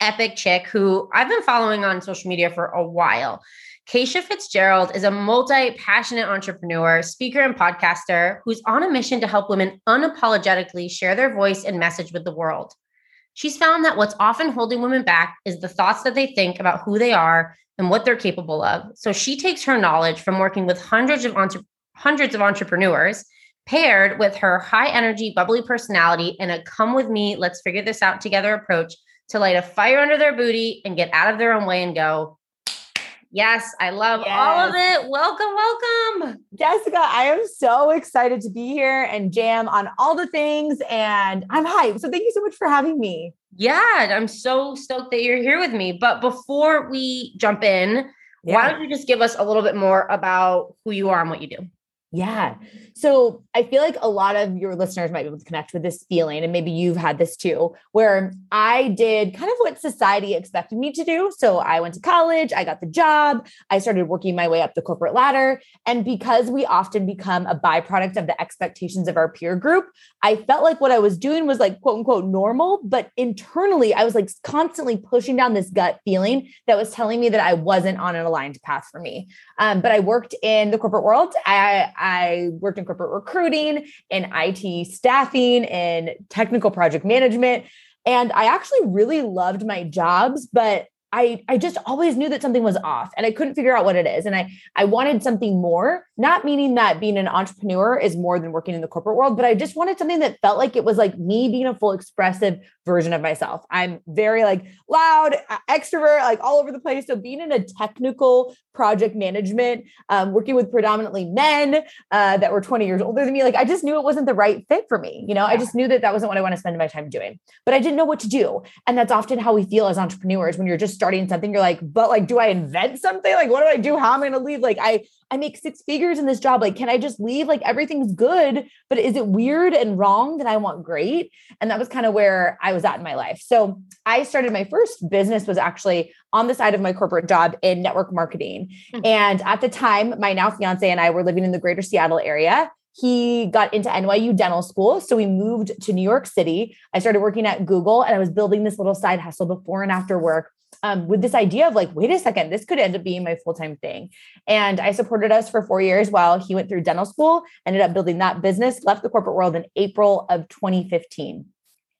epic chick who I've been following on social media for a while. Keisha Fitzgerald is a multi passionate entrepreneur, speaker, and podcaster who's on a mission to help women unapologetically share their voice and message with the world. She's found that what's often holding women back is the thoughts that they think about who they are and what they're capable of. So she takes her knowledge from working with hundreds of entre- hundreds of entrepreneurs paired with her high energy, bubbly personality and a come with me, let's figure this out together approach to light a fire under their booty and get out of their own way and go, Yes, I love yes. all of it. Welcome, welcome. Jessica, I am so excited to be here and jam on all the things. And I'm hyped. So thank you so much for having me. Yeah, I'm so stoked that you're here with me. But before we jump in, yeah. why don't you just give us a little bit more about who you are and what you do? Yeah. So I feel like a lot of your listeners might be able to connect with this feeling, and maybe you've had this too, where I did kind of what society expected me to do. So I went to college, I got the job, I started working my way up the corporate ladder. And because we often become a byproduct of the expectations of our peer group, I felt like what I was doing was like quote unquote normal, but internally I was like constantly pushing down this gut feeling that was telling me that I wasn't on an aligned path for me. Um, but I worked in the corporate world. I, I worked in corporate recruiting and IT staffing and technical project management. And I actually really loved my jobs, but I I just always knew that something was off and I couldn't figure out what it is. And I I wanted something more not meaning that being an entrepreneur is more than working in the corporate world but I just wanted something that felt like it was like me being a full expressive version of myself. I'm very like loud extrovert like all over the place. So being in a technical project management um, working with predominantly men uh, that were 20 years older than me like I just knew it wasn't the right fit for me you know. I just knew that that wasn't what I want to spend my time doing but I didn't know what to do. And that's often how we feel as entrepreneurs when you're just starting something, you're like, but like, do I invent something? Like, what do I do? How am I going to leave? Like, I, I make six figures in this job. Like, can I just leave? Like, everything's good, but is it weird and wrong that I want great? And that was kind of where I was at in my life. So I started my first business was actually on the side of my corporate job in network marketing. Mm-hmm. And at the time, my now fiance and I were living in the greater Seattle area he got into NYU dental school. So we moved to New York City. I started working at Google and I was building this little side hustle before and after work um, with this idea of like, wait a second, this could end up being my full time thing. And I supported us for four years while he went through dental school, ended up building that business, left the corporate world in April of 2015.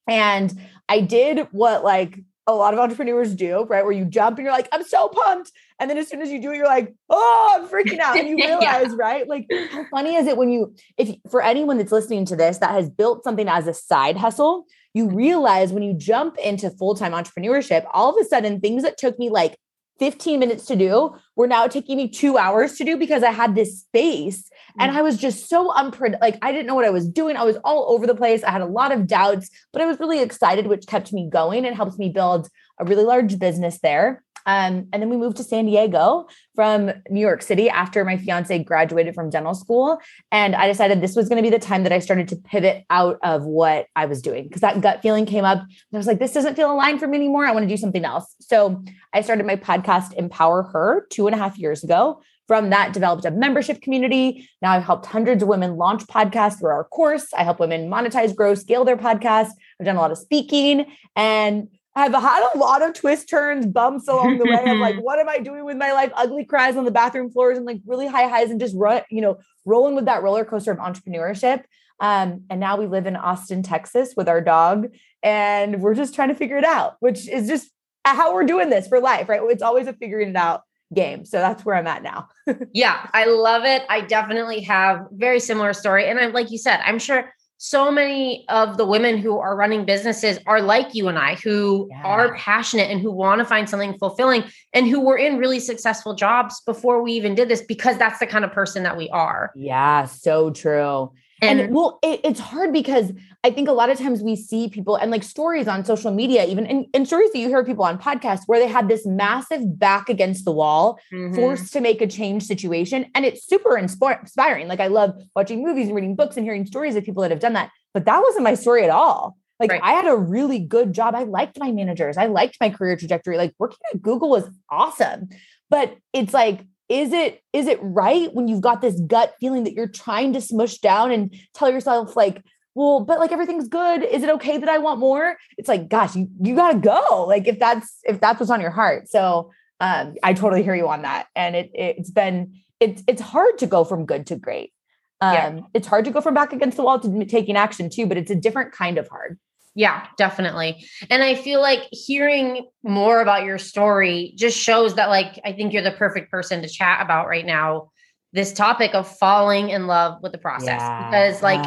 And I did what like a lot of entrepreneurs do, right? Where you jump and you're like, I'm so pumped. And then as soon as you do it, you're like, oh, I'm freaking out. And you realize, yeah. right? Like, how funny is it when you, if for anyone that's listening to this that has built something as a side hustle, you realize when you jump into full time entrepreneurship, all of a sudden things that took me like 15 minutes to do were now taking me two hours to do because I had this space and mm. I was just so unpredictable. Like I didn't know what I was doing. I was all over the place. I had a lot of doubts, but I was really excited, which kept me going and helped me build a really large business there. Um, and then we moved to San Diego from New York City after my fiance graduated from dental school. And I decided this was going to be the time that I started to pivot out of what I was doing because that gut feeling came up. And I was like, this doesn't feel aligned for me anymore. I want to do something else. So I started my podcast, Empower Her, two and a half years ago. From that, developed a membership community. Now I've helped hundreds of women launch podcasts through our course. I help women monetize, grow, scale their podcasts. I've done a lot of speaking. And I've had a lot of twist turns, bumps along the way of like, what am I doing with my life? Ugly cries on the bathroom floors and like really high highs and just run, you know, rolling with that roller coaster of entrepreneurship. Um, and now we live in Austin, Texas with our dog, and we're just trying to figure it out, which is just how we're doing this for life, right? It's always a figuring it out game. So that's where I'm at now. yeah, I love it. I definitely have very similar story. And I'm like you said, I'm sure so many of the women who are running businesses are like you and I, who yeah. are passionate and who want to find something fulfilling and who were in really successful jobs before we even did this because that's the kind of person that we are. Yeah, so true. And, and well, it, it's hard because I think a lot of times we see people and like stories on social media, even in, in stories that you hear people on podcasts where they had this massive back against the wall, mm-hmm. forced to make a change situation. And it's super inspiring. Like I love watching movies and reading books and hearing stories of people that have done that. But that wasn't my story at all. Like right. I had a really good job. I liked my managers. I liked my career trajectory. Like working at Google was awesome. But it's like is it is it right when you've got this gut feeling that you're trying to smush down and tell yourself like well but like everything's good. Is it okay that i want more? It's like gosh you, you gotta go. Like if that's if that's what's on your heart. So um i totally hear you on that. And it it's been it's it's hard to go from good to great. Um yeah. it's hard to go from back against the wall to taking action too but it's a different kind of hard yeah, definitely. And I feel like hearing more about your story just shows that, like, I think you're the perfect person to chat about right now this topic of falling in love with the process yeah. because, like,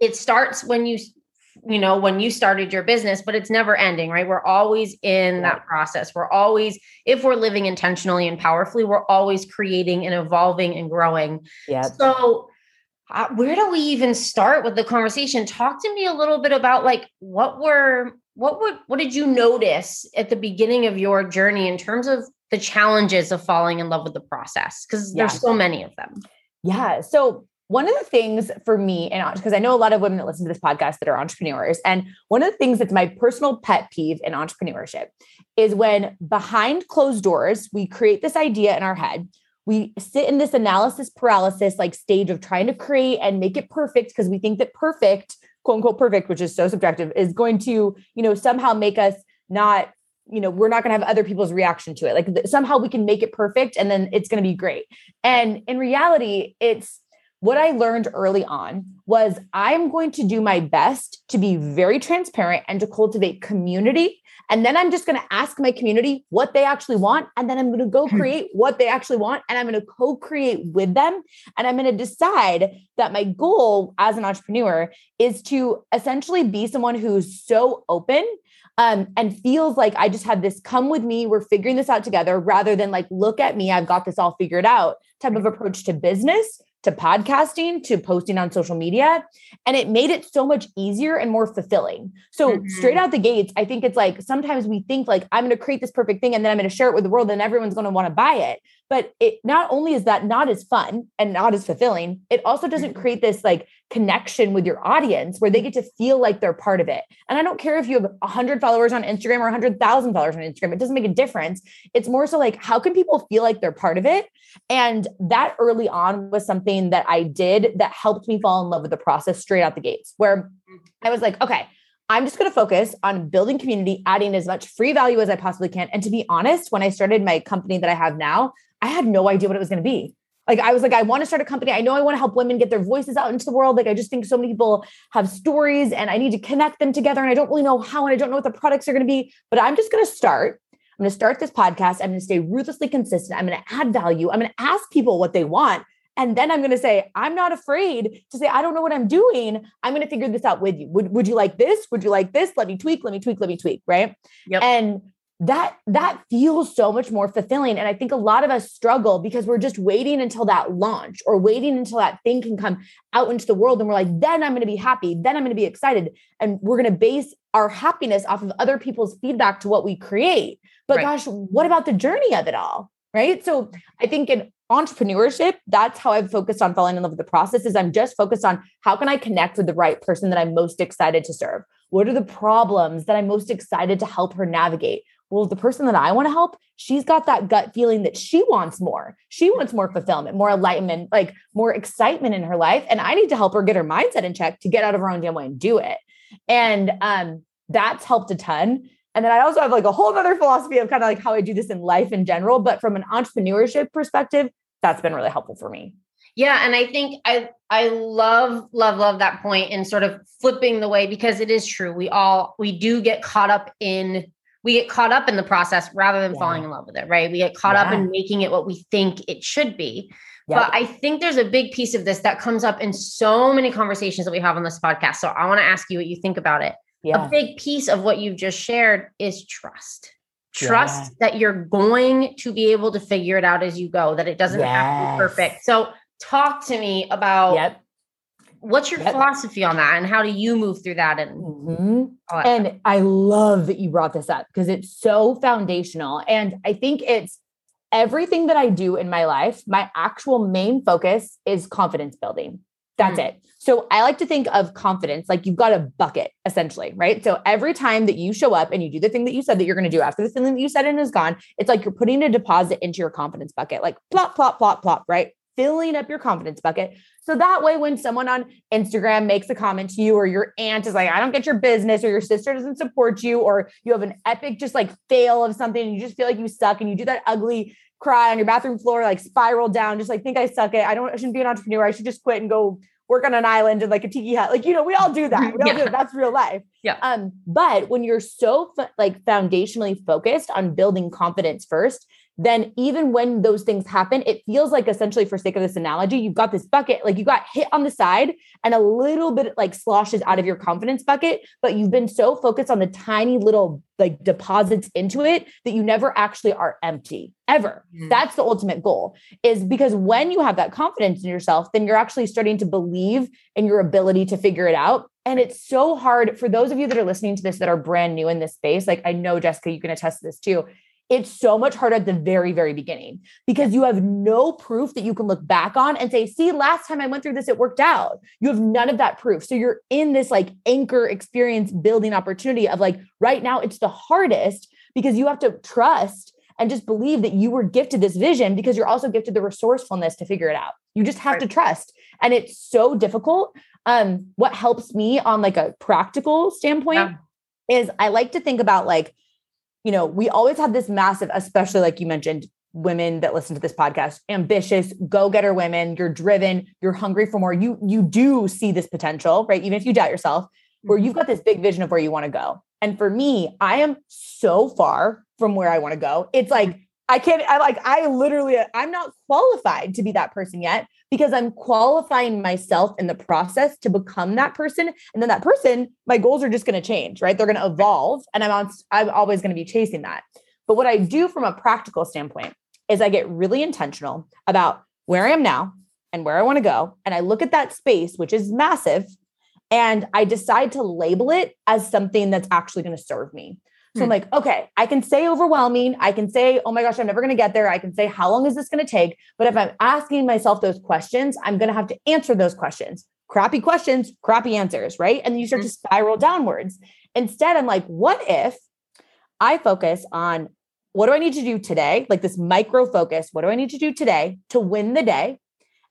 it starts when you, you know, when you started your business, but it's never ending, right? We're always in yeah. that process. We're always, if we're living intentionally and powerfully, we're always creating and evolving and growing. Yeah. So, Uh, where do we even start with the conversation? Talk to me a little bit about like what were what would what did you notice at the beginning of your journey in terms of the challenges of falling in love with the process? Because yeah. there's so many of them. Yeah so one of the things for me and uh, because i know a lot of women that listen to this podcast that are entrepreneurs and one of the things that's my personal pet peeve in entrepreneurship is when behind closed doors we create this idea in our head we sit in this analysis paralysis like stage of trying to create and make it perfect because we think that perfect quote unquote perfect which is so subjective is going to you know somehow make us not you know we're not going to have other people's reaction to it. Like th- somehow we can make it perfect and then it's going to be great. And in reality it's what I learned early on was I'm going to do my best to be very transparent and to cultivate community and then I'm just going to ask my community what they actually want. And then I'm going to go hmm. create what they actually want. And I'm going to co create with them. And I'm going to decide that my goal as an entrepreneur is to essentially be someone who's so open um, and feels like I just have this come with me, we're figuring this out together rather than like, look at me, I've got this all figured out type of approach to business to podcasting to posting on social media and it made it so much easier and more fulfilling so mm-hmm. straight out the gates i think it's like sometimes we think like i'm going to create this perfect thing and then i'm going to share it with the world and everyone's going to want to buy it but it not only is that not as fun and not as fulfilling it also doesn't mm-hmm. create this like connection with your audience where they get to feel like they're part of it and i don't care if you have 100 followers on instagram or 100000 followers on instagram it doesn't make a difference it's more so like how can people feel like they're part of it and that early on was something that i did that helped me fall in love with the process straight out the gates where i was like okay I'm just going to focus on building community, adding as much free value as I possibly can. And to be honest, when I started my company that I have now, I had no idea what it was going to be. Like I was like, I want to start a company. I know I want to help women get their voices out into the world. Like I just think so many people have stories and I need to connect them together. And I don't really know how and I don't know what the products are going to be, but I'm just going to start. I'm going to start this podcast. I'm going to stay ruthlessly consistent. I'm going to add value. I'm going to ask people what they want. And then I'm going to say, I'm not afraid to say, I don't know what I'm doing. I'm going to figure this out with you. Would, would you like this? Would you like this? Let me tweak, let me tweak, let me tweak. Right. Yep. And that that feels so much more fulfilling. And i think a lot of us struggle because we're just waiting until that launch or waiting until that thing can come out into the world and we're like then i'm going to be happy then i'm going to be excited. And we're going to base our happiness off of other people's feedback to what we create. But right. gosh what about the journey of it all right? So i think in entrepreneurship that's how i've focused on falling in love with the process is i'm just focused on how can i connect with the right person that i'm most excited to serve? What are the problems that i'm most excited to help her navigate well, the person that I want to help, she's got that gut feeling that she wants more. She wants more fulfillment, more enlightenment, like more excitement in her life. And I need to help her get her mindset in check to get out of her own damn way and do it. And um, that's helped a ton. And then I also have like a whole other philosophy of kind of like how I do this in life in general. But from an entrepreneurship perspective, that's been really helpful for me. Yeah, and I think I I love love love that point and sort of flipping the way because it is true. We all we do get caught up in we get caught up in the process rather than yeah. falling in love with it, right? We get caught yeah. up in making it what we think it should be. Yep. But I think there's a big piece of this that comes up in so many conversations that we have on this podcast. So I want to ask you what you think about it. Yeah. A big piece of what you've just shared is trust. Trust that you're going to be able to figure it out as you go, that it doesn't yes. have to be perfect. So talk to me about yep what's your yep. philosophy on that and how do you move through that and mm-hmm. that and stuff? i love that you brought this up because it's so foundational and i think it's everything that i do in my life my actual main focus is confidence building that's mm-hmm. it so i like to think of confidence like you've got a bucket essentially right so every time that you show up and you do the thing that you said that you're going to do after the thing that you said and is gone it's like you're putting a deposit into your confidence bucket like plop plop plop plop right filling up your confidence bucket so that way, when someone on Instagram makes a comment to you, or your aunt is like, I don't get your business, or your sister doesn't support you, or you have an epic just like fail of something and you just feel like you suck and you do that ugly cry on your bathroom floor, like spiral down, just like think I suck it. I don't I shouldn't be an entrepreneur. I should just quit and go work on an island and like a tiki hut. Like, you know, we all do that. We all yeah. do That's real life. Yeah. Um, but when you're so like foundationally focused on building confidence first, then even when those things happen, it feels like essentially, for sake of this analogy, you've got this bucket, like you got hit on the side and a little bit like sloshes out of your confidence bucket, but you've been so focused on the tiny little like deposits into it that you never actually are empty ever. Mm. That's the ultimate goal is because when you have that confidence in yourself, then you're actually starting to believe in your ability to figure it out. And it's so hard for those of you that are listening to this that are brand new in this space. Like I know, Jessica, you can attest to this too it's so much harder at the very, very beginning because you have no proof that you can look back on and say, see, last time I went through this, it worked out. You have none of that proof. So you're in this like anchor experience building opportunity of like, right now, it's the hardest because you have to trust and just believe that you were gifted this vision because you're also gifted the resourcefulness to figure it out. You just have right. to trust. And it's so difficult. Um, what helps me on like a practical standpoint yeah. is I like to think about like, you know, we always have this massive, especially like you mentioned, women that listen to this podcast, ambitious, go-getter women, you're driven, you're hungry for more. You you do see this potential, right? Even if you doubt yourself, where you've mm-hmm. got this big vision of where you want to go. And for me, I am so far from where I want to go. It's like I can't I like I literally I'm not qualified to be that person yet because I'm qualifying myself in the process to become that person. And then that person, my goals are just going to change, right? They're going to evolve. And I'm on, I'm always going to be chasing that. But what I do from a practical standpoint is I get really intentional about where I am now and where I want to go. And I look at that space, which is massive, and I decide to label it as something that's actually going to serve me. So I'm hmm. like, okay, I can say overwhelming. I can say, oh my gosh, I'm never going to get there. I can say, how long is this going to take? But if I'm asking myself those questions, I'm going to have to answer those questions. Crappy questions, crappy answers, right? And then you start mm-hmm. to spiral downwards. Instead, I'm like, what if I focus on what do I need to do today? Like this micro focus. What do I need to do today to win the day?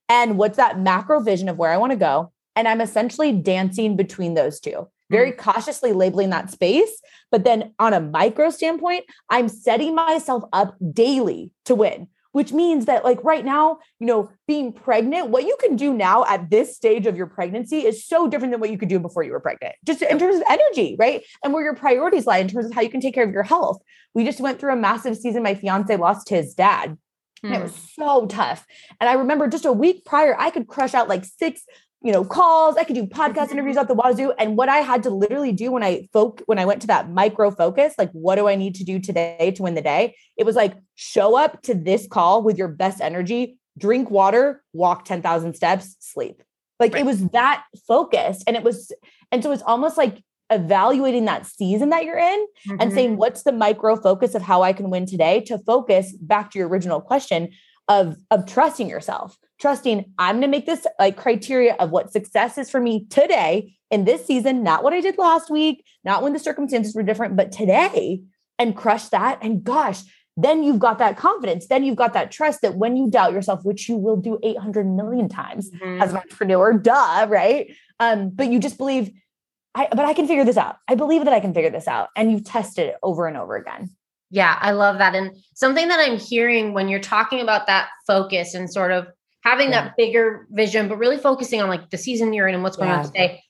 And what's that macro vision of where I want to go? And I'm essentially dancing between those two very mm. cautiously labeling that space. But then on a micro standpoint, I'm setting myself up daily to win, which means that, like right now, you know, being pregnant, what you can do now at this stage of your pregnancy is so different than what you could do before you were pregnant, just in terms of energy, right? And where your priorities lie in terms of how you can take care of your health. We just went through a massive season. My fiance lost his dad. And it was mm. so tough. And I remember just a week prior, I could crush out like six you know, calls. I could do podcast interviews mm-hmm. out the wazoo. And what I had to literally do when I folk when I went to that micro focus, like what do I need to do today to win the day? It was like show up to this call with your best energy, drink water, walk 10,000 steps, sleep. Like right. it was that focused. And it was, and so it's almost like evaluating that season that you're in mm-hmm. and saying, what's the micro focus of how I can win today to focus back to your original question of, of trusting yourself trusting I'm going to make this like criteria of what success is for me today in this season, not what I did last week, not when the circumstances were different, but today and crush that. And gosh, then you've got that confidence. Then you've got that trust that when you doubt yourself, which you will do 800 million times mm-hmm. as an entrepreneur, duh, right? Um, but you just believe, I, but I can figure this out. I believe that I can figure this out. And you've tested it over and over again. Yeah, I love that. And something that I'm hearing when you're talking about that focus and sort of having yeah. that bigger vision, but really focusing on like the season you're in and what's going yeah. on today.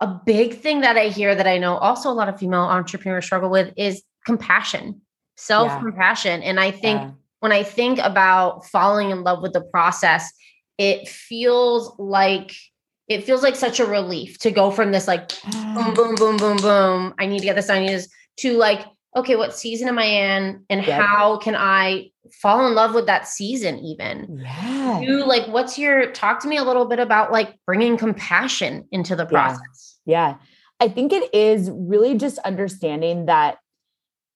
A big thing that I hear that I know also a lot of female entrepreneurs struggle with is compassion, self compassion. And I think when I think about falling in love with the process, it feels like it feels like such a relief to go from this like boom, mm. boom, boom, boom, boom. I need to get this. I need this to like, okay, what season am I in? And yep. how can I fall in love with that season even? Yeah. You like, what's your talk to me a little bit about like bringing compassion into the process? Yeah. yeah. I think it is really just understanding that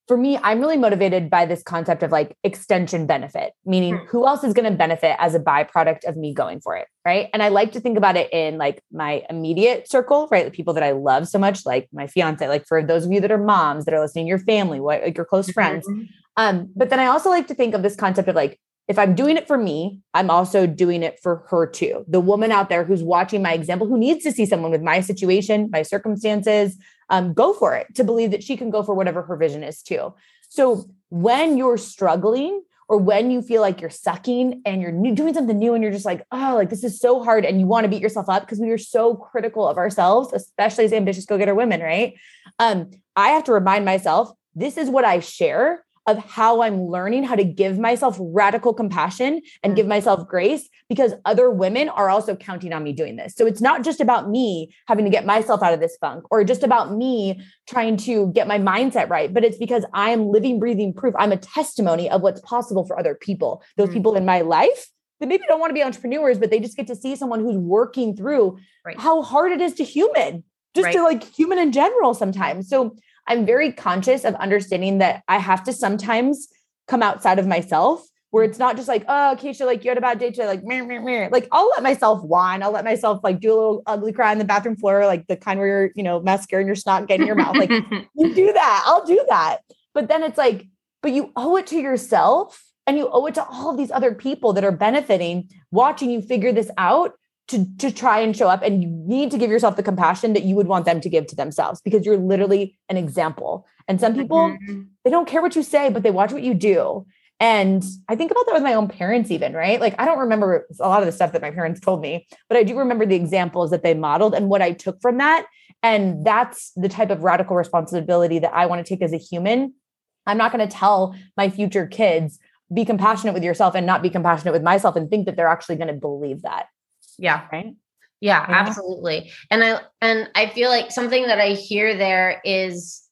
for me, I'm really motivated by this concept of like extension benefit, meaning hmm. who else is going to benefit as a byproduct of me going for it. Right. And I like to think about it in like my immediate circle, right? The people that I love so much, like my fiance, like for those of you that are moms that are listening, your family, what like your close friends. Um, but then I also like to think of this concept of like, if I'm doing it for me, I'm also doing it for her too. The woman out there who's watching my example, who needs to see someone with my situation, my circumstances, um, go for it to believe that she can go for whatever her vision is too. So when you're struggling or when you feel like you're sucking and you're new, doing something new and you're just like, oh, like this is so hard and you want to beat yourself up because we are so critical of ourselves, especially as ambitious go getter women, right? Um, I have to remind myself this is what I share of how I'm learning how to give myself radical compassion and give mm. myself grace because other women are also counting on me doing this. So it's not just about me having to get myself out of this funk or just about me trying to get my mindset right, but it's because I am living, breathing proof. I'm a testimony of what's possible for other people, those mm-hmm. people in my life that maybe don't want to be entrepreneurs, but they just get to see someone who's working through right. how hard it is to human, just right. to like human in general sometimes. So I'm very conscious of understanding that I have to sometimes come outside of myself where it's not just like, oh, Keisha, like you had a bad day today, like, meh, meh, meh. like I'll let myself whine. I'll let myself like do a little ugly cry on the bathroom floor, like the kind where you're, you know, mascara and your snot getting in your mouth. Like you do that. I'll do that. But then it's like, but you owe it to yourself and you owe it to all of these other people that are benefiting, watching you figure this out to to try and show up and you need to give yourself the compassion that you would want them to give to themselves because you're literally an example. And some people mm-hmm. they don't care what you say but they watch what you do. And i think about that with my own parents even right? Like i don't remember a lot of the stuff that my parents told me but i do remember the examples that they modeled and what i took from that. And that's the type of radical responsibility that i want to take as a human. I'm not going to tell my future kids be compassionate with yourself and not be compassionate with myself and think that they're actually going to believe that yeah. Right. Yeah, yeah, absolutely. And I and I feel like something that I hear there is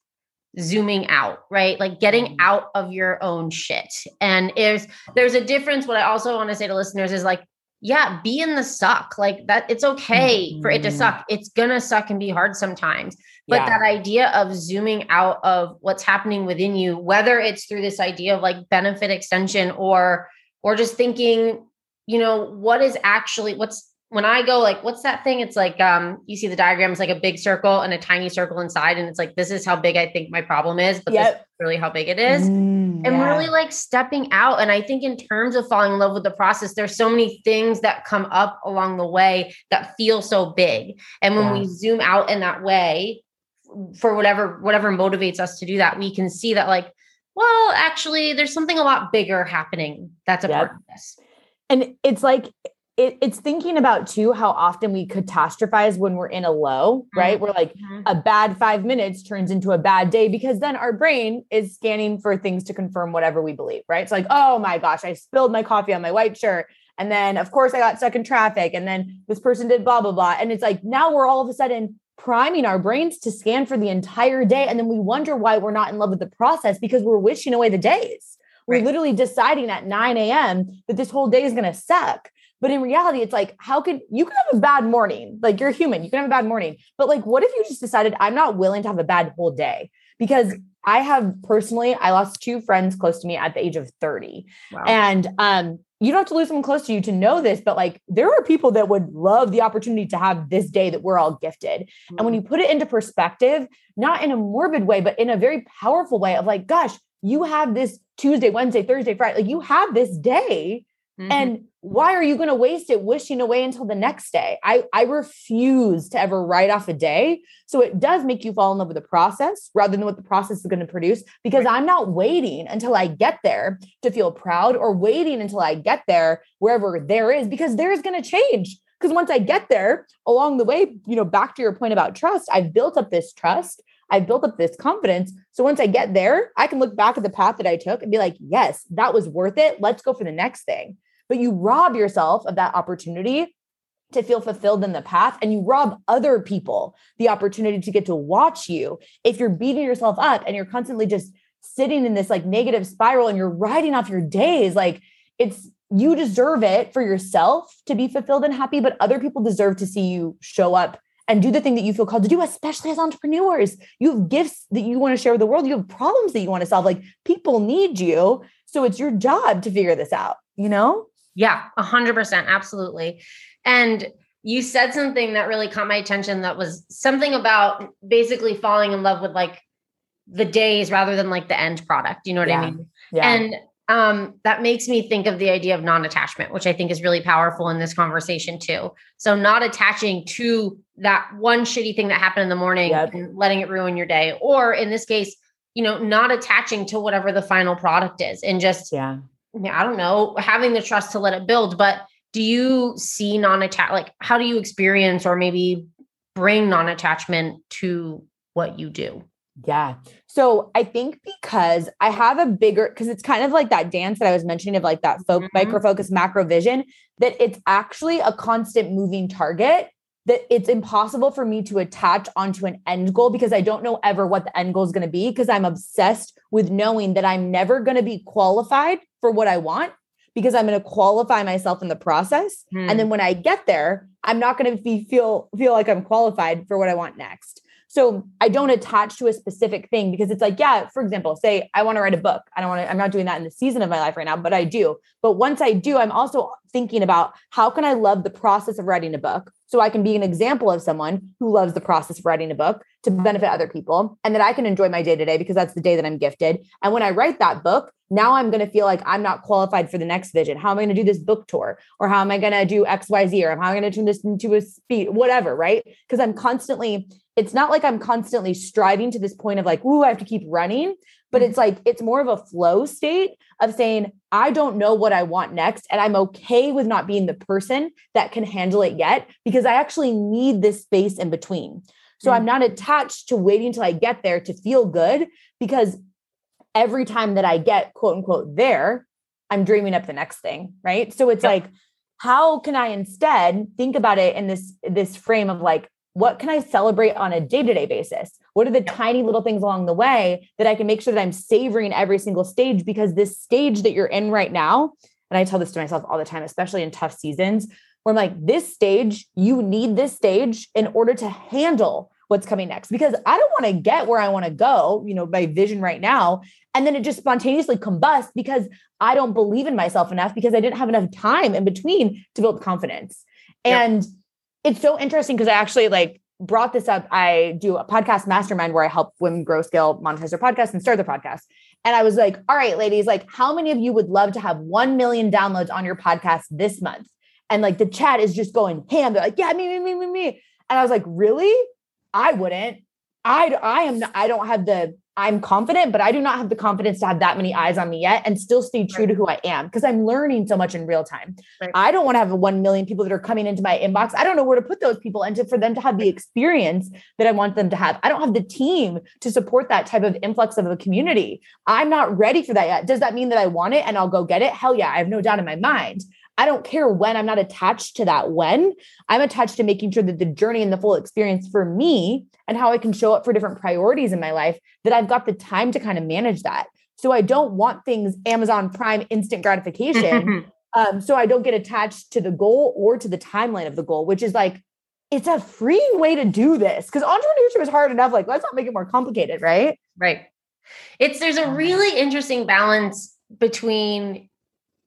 zooming out, right? Like getting mm-hmm. out of your own shit. And there's there's a difference. What I also want to say to listeners is like, yeah, be in the suck. Like that, it's okay mm-hmm. for it to mm-hmm. suck. It's gonna suck and be hard sometimes. But yeah. that idea of zooming out of what's happening within you, whether it's through this idea of like benefit extension or or just thinking, you know, what is actually what's when I go like, what's that thing? It's like um, you see the diagram, it's like a big circle and a tiny circle inside, and it's like this is how big I think my problem is, but yep. this is really how big it is. Mm, and yeah. really like stepping out. And I think in terms of falling in love with the process, there's so many things that come up along the way that feel so big. And when yeah. we zoom out in that way, for whatever whatever motivates us to do that, we can see that like, well, actually, there's something a lot bigger happening that's a yep. part of this. And it's like it, it's thinking about too how often we catastrophize when we're in a low, right? Mm-hmm. We're like mm-hmm. a bad five minutes turns into a bad day because then our brain is scanning for things to confirm whatever we believe, right? It's like, oh my gosh, I spilled my coffee on my white shirt. And then, of course, I got stuck in traffic. And then this person did blah, blah, blah. And it's like now we're all of a sudden priming our brains to scan for the entire day. And then we wonder why we're not in love with the process because we're wishing away the days. We're right. literally deciding at 9 a.m. that this whole day is going to suck. But in reality, it's like, how could you can have a bad morning? Like you're human, you can have a bad morning. But like, what if you just decided I'm not willing to have a bad whole day? Because I have personally, I lost two friends close to me at the age of 30. Wow. And um, you don't have to lose someone close to you to know this, but like there are people that would love the opportunity to have this day that we're all gifted. Mm-hmm. And when you put it into perspective, not in a morbid way, but in a very powerful way of like, gosh, you have this Tuesday, Wednesday, Thursday, Friday, like you have this day Mm-hmm. And why are you going to waste it wishing away until the next day? I, I refuse to ever write off a day. So it does make you fall in love with the process rather than what the process is going to produce because right. I'm not waiting until I get there to feel proud or waiting until I get there wherever there is because there is going to change. Because once I get there along the way, you know, back to your point about trust, I've built up this trust. I've built up this confidence. So once I get there, I can look back at the path that I took and be like, yes, that was worth it. Let's go for the next thing. But you rob yourself of that opportunity to feel fulfilled in the path and you rob other people the opportunity to get to watch you. If you're beating yourself up and you're constantly just sitting in this like negative spiral and you're writing off your days like it's you deserve it for yourself to be fulfilled and happy but other people deserve to see you show up and do the thing that you feel called to do especially as entrepreneurs. You have gifts that you want to share with the world. You have problems that you want to solve. Like people need you so it's your job to figure this out you know yeah 100% absolutely and you said something that really caught my attention that was something about basically falling in love with like the days rather than like the end product. You know what yeah. I mean? Yeah. And um, that makes me think of the idea of non-attachment, which I think is really powerful in this conversation too. So not attaching to that one shitty thing that happened in the morning yep. and letting it ruin your day, or in this case, you know, not attaching to whatever the final product is and just yeah, I don't know, having the trust to let it build. But do you see non-attach like how do you experience or maybe bring non-attachment to what you do yeah so i think because i have a bigger because it's kind of like that dance that i was mentioning of like that fo- mm-hmm. micro focus macro vision that it's actually a constant moving target that it's impossible for me to attach onto an end goal because I don't know ever what the end goal is going to be because I'm obsessed with knowing that I'm never going to be qualified for what I want because I'm going to qualify myself in the process. Hmm. And then when I get there, I'm not going to be feel feel like I'm qualified for what I want next. So I don't attach to a specific thing because it's like, yeah, for example, say I want to write a book. I don't want to, I'm not doing that in the season of my life right now, but I do. But once I do, I'm also thinking about how can I love the process of writing a book? So I can be an example of someone who loves the process of writing a book to benefit other people and that I can enjoy my day to day because that's the day that I'm gifted. And when I write that book, now I'm going to feel like I'm not qualified for the next vision. How am I going to do this book tour? Or how am I going to do XYZ? Or how am I going to turn this into a speed, whatever, right? Because I'm constantly, it's not like I'm constantly striving to this point of like, ooh, I have to keep running, but mm-hmm. it's like, it's more of a flow state of saying, I don't know what I want next. And I'm okay with not being the person that can handle it yet because I actually need this space in between. So mm-hmm. I'm not attached to waiting until I get there to feel good because every time that I get quote unquote there, I'm dreaming up the next thing. Right. So it's yep. like, how can I instead think about it in this this frame of like, what can I celebrate on a day-to-day basis? What are the tiny little things along the way that I can make sure that I'm savoring every single stage? Because this stage that you're in right now, and I tell this to myself all the time, especially in tough seasons, where I'm like, this stage, you need this stage in order to handle what's coming next because I don't want to get where I want to go, you know, my vision right now. And then it just spontaneously combusts because I don't believe in myself enough because I didn't have enough time in between to build confidence. And yep. It's so interesting because I actually like brought this up. I do a podcast mastermind where I help women grow, scale, monetize their podcast and start their podcast. And I was like, all right, ladies, like, how many of you would love to have 1 million downloads on your podcast this month? And like the chat is just going ham. They're like, yeah, me, me, me, me, me. And I was like, really? I wouldn't. I I am I don't have the I'm confident, but I do not have the confidence to have that many eyes on me yet and still stay true right. to who I am because I'm learning so much in real time. Right. I don't want to have 1 million people that are coming into my inbox. I don't know where to put those people and to, for them to have the experience that I want them to have. I don't have the team to support that type of influx of a community. I'm not ready for that yet. Does that mean that I want it and I'll go get it? Hell yeah, I have no doubt in my mind. I don't care when I'm not attached to that when. I'm attached to making sure that the journey and the full experience for me and how I can show up for different priorities in my life, that I've got the time to kind of manage that. So I don't want things Amazon Prime instant gratification. um, so I don't get attached to the goal or to the timeline of the goal, which is like, it's a freeing way to do this because entrepreneurship is hard enough. Like, let's not make it more complicated, right? Right. It's there's a really interesting balance between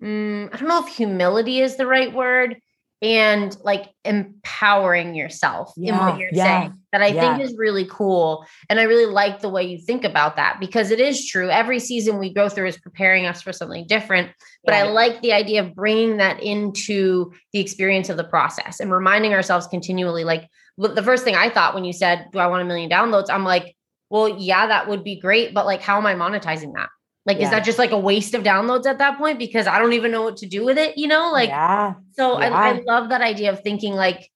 mm, I don't know if humility is the right word and like empowering yourself yeah, in what you're yeah, saying that I yeah. think is really cool. And I really like the way you think about that because it is true. Every season we go through is preparing us for something different. But I like the idea of bringing that into the experience of the process and reminding ourselves continually. Like the first thing I thought when you said, Do I want a million downloads? I'm like, well, yeah, that would be great. But like, how am I monetizing that? Like, yeah. is that just like a waste of downloads at that point? Because I don't even know what to do with it, you know? Like, yeah. so yeah. I, I love that idea of thinking like,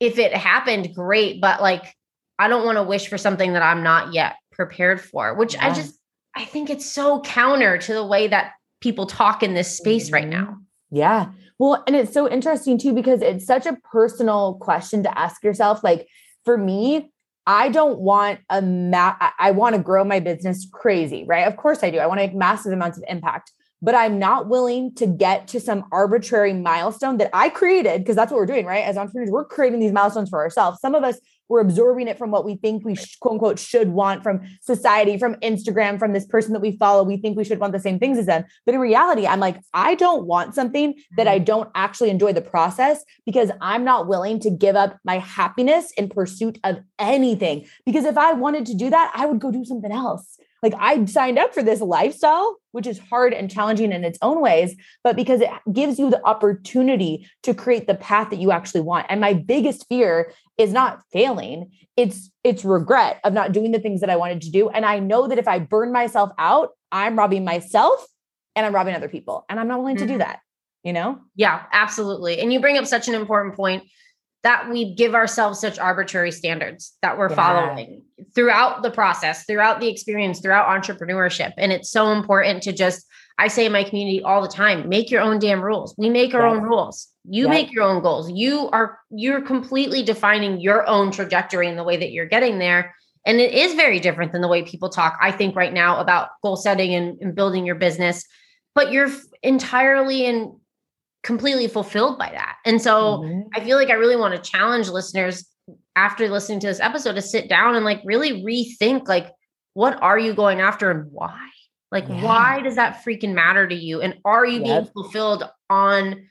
if it happened, great. But like, I don't want to wish for something that I'm not yet prepared for, which yeah. I just I think it's so counter to the way that people talk in this space mm-hmm. right now. Yeah. Well, and it's so interesting too because it's such a personal question to ask yourself. Like for me, I don't want a ma- I want to grow my business crazy, right? Of course I do. I want to make massive amounts of impact, but I'm not willing to get to some arbitrary milestone that I created because that's what we're doing, right? As entrepreneurs, we're creating these milestones for ourselves. Some of us we're absorbing it from what we think we quote unquote should want from society, from Instagram, from this person that we follow. We think we should want the same things as them. But in reality, I'm like, I don't want something that I mm-hmm. don't actually enjoy the process because I'm not willing to give up my happiness in pursuit of anything. Because if I wanted to do that, I would go do something else. Like I signed up for this lifestyle, which is hard and challenging in its own ways, but because it gives you the opportunity to create the path that you actually want. And my biggest fear is not failing. It's it's regret of not doing the things that I wanted to do. And I know that if I burn myself out, I'm robbing myself and I'm robbing other people. And I'm not willing mm-hmm. to do mm-hmm. that, you know? Yeah, absolutely. And you bring up such an important point that we give ourselves such arbitrary standards that we're yeah. following throughout the process, throughout the experience, throughout entrepreneurship. And it's so important to just, I say in my community all the time, make your own damn rules. We make our yeah. own rules. You yeah. make your own goals. You are, you're completely defining your own trajectory and the way that you're getting there. And it is very different than the way people talk, I think, right now about goal setting and, and building your business. But you're entirely in completely fulfilled by that. And so mm-hmm. I feel like I really want to challenge listeners after listening to this episode to sit down and like really rethink like what are you going after and why? Like yeah. why does that freaking matter to you and are you yep. being fulfilled on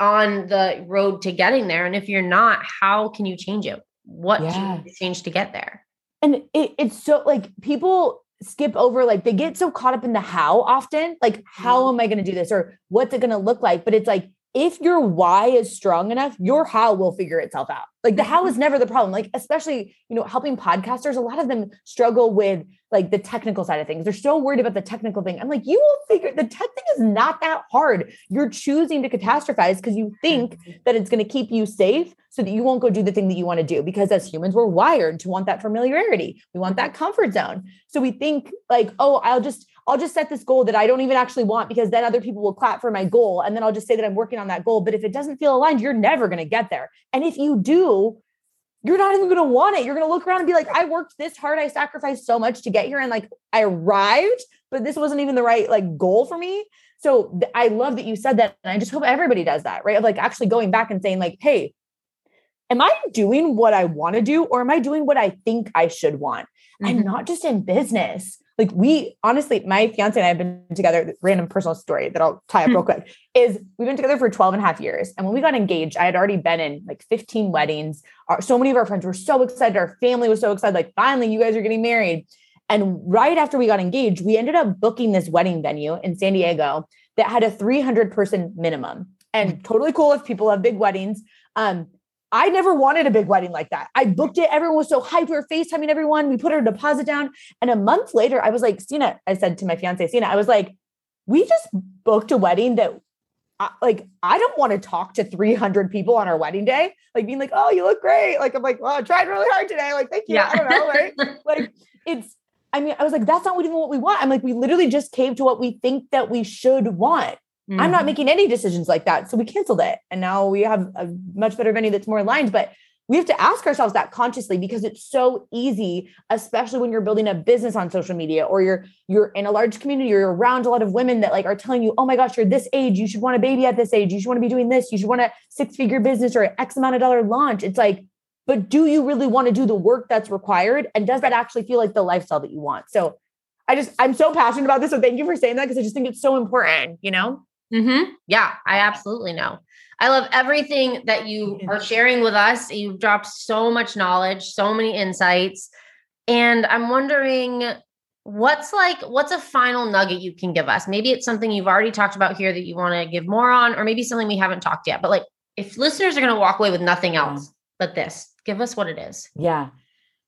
on the road to getting there and if you're not how can you change it? What yeah. you change to get there? And it, it's so like people skip over like they get so caught up in the how often like how mm-hmm. am i going to do this or what's it going to look like but it's like if your why is strong enough, your how will figure itself out. Like the how mm-hmm. never the problem. Like, especially, you know, helping podcasters, a lot of them struggle with like the technical side of things. They're so worried about the technical thing. I'm like, you will figure the tech thing is not that hard. You're choosing to catastrophize because you think mm-hmm. that it's going to keep you safe so that you won't go do the thing that you want to do. Because as humans, we're wired to want that familiarity. We want that comfort zone. So we think like, oh, I'll just, I'll just set this goal that I don't even actually want because then other people will clap for my goal. And then I'll just say that I'm working on that goal. But if it doesn't feel aligned, you're never going to get there. And if you do, you're not even going to want it. You're going to look around and be like, I worked this hard. I sacrificed so much to get here. And like, I arrived, but this wasn't even the right like goal for me. So th- I love that you said that. And I just hope everybody does that, right? Of like actually going back and saying, like, hey, am I doing what I want to do or am I doing what I think I should want? Mm-hmm. And not just in business like we honestly, my fiance and I have been together, random personal story that I'll tie up real hmm. quick is we've been together for 12 and a half years. And when we got engaged, I had already been in like 15 weddings. Our, so many of our friends were so excited. Our family was so excited. Like, finally, you guys are getting married. And right after we got engaged, we ended up booking this wedding venue in San Diego that had a 300 person minimum and hmm. totally cool if people have big weddings. Um, I never wanted a big wedding like that. I booked it. Everyone was so hyped. We were FaceTiming everyone. We put our deposit down. And a month later, I was like, Sina, I said to my fiance, Sina, I was like, we just booked a wedding that I, like I don't want to talk to 300 people on our wedding day, like being like, "Oh, you look great." Like I'm like, "Well, I tried really hard today." Like, thank you. Yeah. I don't know, right? like it's. I mean, I was like, "That's not even what we want." I'm like, we literally just came to what we think that we should want. Mm-hmm. I'm not mm-hmm. making any decisions like that. So we canceled it. And now we have a much better venue that's more aligned. But we have to ask ourselves that consciously because it's so easy, especially when you're building a business on social media or you're you're in a large community or you're around a lot of women that like are telling you, oh my gosh, you're this age, you should want a baby at this age, you should want to be doing this, you should want a six-figure business or an X amount of dollar launch. It's like, but do you really want to do the work that's required? And does that actually feel like the lifestyle that you want? So I just I'm so passionate about this. So thank you for saying that because I just think it's so important, you know? Mm-hmm. Yeah, I absolutely know. I love everything that you are sharing with us. You've dropped so much knowledge, so many insights. And I'm wondering what's like, what's a final nugget you can give us? Maybe it's something you've already talked about here that you want to give more on, or maybe something we haven't talked yet. But like, if listeners are going to walk away with nothing else but this, give us what it is. Yeah.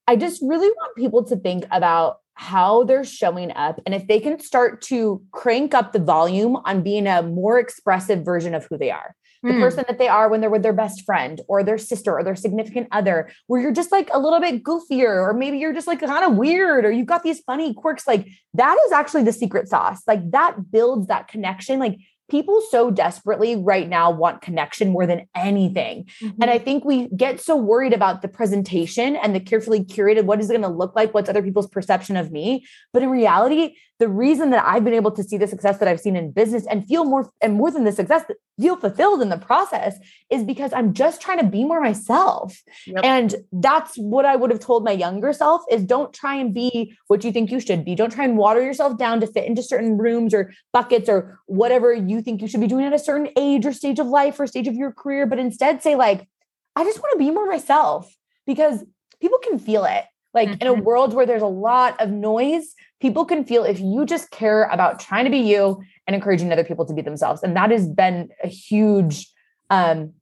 I just really want people to think about how they're showing up and if they can start to crank up the volume on being a more expressive version of who they are the mm. person that they are when they're with their best friend or their sister or their significant other, where you're just like a little bit goofier, or maybe you're just like kind of weird, or you've got these funny quirks. Like that is actually the secret sauce. Like that builds that connection. Like people so desperately right now want connection more than anything. Mm-hmm. And I think we get so worried about the presentation and the carefully curated what is it going to look like, what's other people's perception of me. But in reality, the reason that I've been able to see the success that I've seen in business and feel more and more than the success, feel fulfilled in the process is because I'm just trying to be more myself. Yep. And that's what I would have told my younger self is don't try and be what you think you should be. Don't try and water yourself down to fit into certain rooms or buckets or whatever you think you should be doing at a certain age or stage of life or stage of your career, but instead say like I just want to be more myself because people can feel it. Like mm-hmm. in a mm-hmm. world where there's a lot of noise, people can feel if you just care about trying to be you and encouraging other people to be themselves. And that has been a huge um,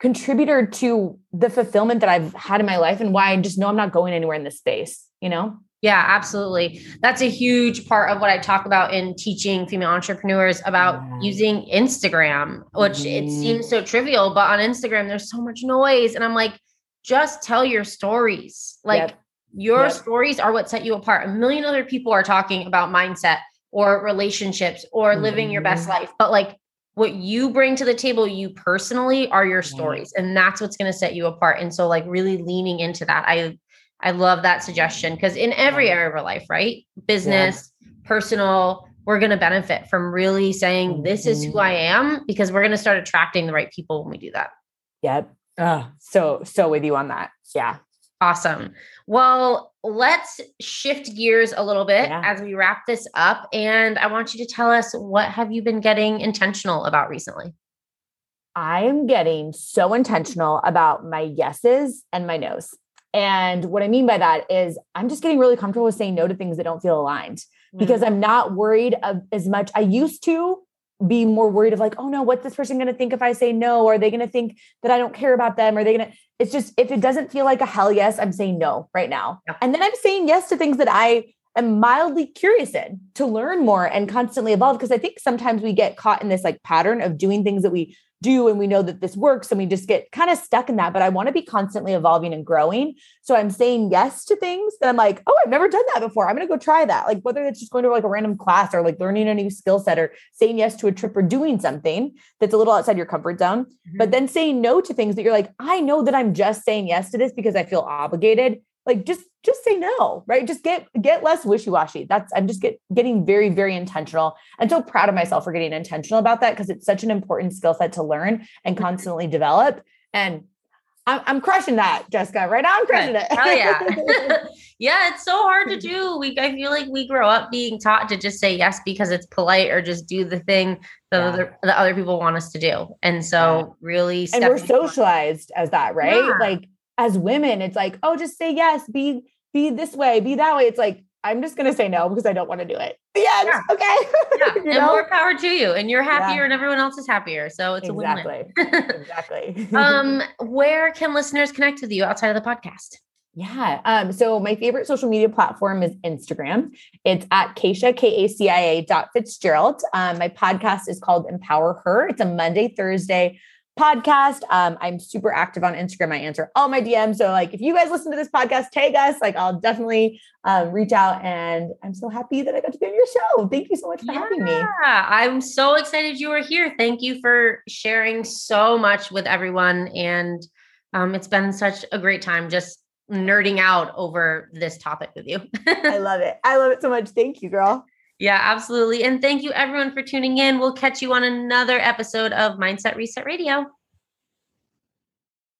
contributor to the fulfillment that I've had in my life and why I just know I'm not going anywhere in this space, you know? Yeah, absolutely. That's a huge part of what I talk about in teaching female entrepreneurs about yeah. using Instagram, which mm-hmm. it seems so trivial, but on Instagram, there's so much noise. And I'm like, just tell your stories. Like, yep. Your yep. stories are what set you apart. A million other people are talking about mindset or relationships or mm-hmm. living your best mm-hmm. life. But like what you bring to the table, you personally are your stories. And that's what's going to set you apart. And so like really leaning into that. I I love that suggestion because in every area of our life, right? Business, yeah. personal, we're going to benefit from really saying, This is who mm-hmm. I am, because we're going to start attracting the right people when we do that. Yep. Uh, so, so with you on that. Yeah. Awesome. Well, let's shift gears a little bit yeah. as we wrap this up and I want you to tell us what have you been getting intentional about recently? I am getting so intentional about my yeses and my nos. And what I mean by that is I'm just getting really comfortable with saying no to things that don't feel aligned mm-hmm. because I'm not worried of as much. I used to be more worried of like, oh no, what's this person going to think if I say no? Are they going to think that I don't care about them? Are they going to, it's just, if it doesn't feel like a hell yes, I'm saying no right now. Yeah. And then I'm saying yes to things that I am mildly curious in to learn more and constantly evolve. Because I think sometimes we get caught in this like pattern of doing things that we do and we know that this works and we just get kind of stuck in that but i want to be constantly evolving and growing. So i'm saying yes to things that i'm like oh i've never done that before. I'm going to go try that. Like whether it's just going to like a random class or like learning a new skill set or saying yes to a trip or doing something that's a little outside your comfort zone mm-hmm. but then saying no to things that you're like i know that i'm just saying yes to this because i feel obligated like just just say no right just get get less wishy-washy that's i'm just get getting very very intentional i'm so proud of myself for getting intentional about that because it's such an important skill set to learn and mm-hmm. constantly develop and I'm, I'm crushing that, Jessica. Right now, I'm crushing it. Oh yeah, yeah. It's so hard to do. We I feel like we grow up being taught to just say yes because it's polite, or just do the thing that yeah. other, the other people want us to do. And so, really, and we're socialized as that, right? Yeah. Like as women, it's like, oh, just say yes, be be this way, be that way. It's like, I'm just gonna say no because I don't want to do it. Yeah, yeah. okay. yeah, and know? more power to you. And you're happier yeah. and everyone else is happier. So it's exactly. a win-win. exactly. um, where can listeners connect with you outside of the podcast? Yeah. Um, so my favorite social media platform is Instagram. It's at Kacia, K-A-C-I-A dot Fitzgerald. Um, my podcast is called Empower Her. It's a Monday, Thursday, podcast. Um, I'm super active on Instagram. I answer all my DMs. So, like, if you guys listen to this podcast, tag us. Like, I'll definitely um, reach out. And I'm so happy that I got to be on your show. Thank you so much for yeah, having me. Yeah, I'm so excited you were here. Thank you for sharing so much with everyone. And um, it's been such a great time just nerding out over this topic with you. I love it. I love it so much. Thank you, girl. Yeah, absolutely. And thank you everyone for tuning in. We'll catch you on another episode of Mindset Reset Radio.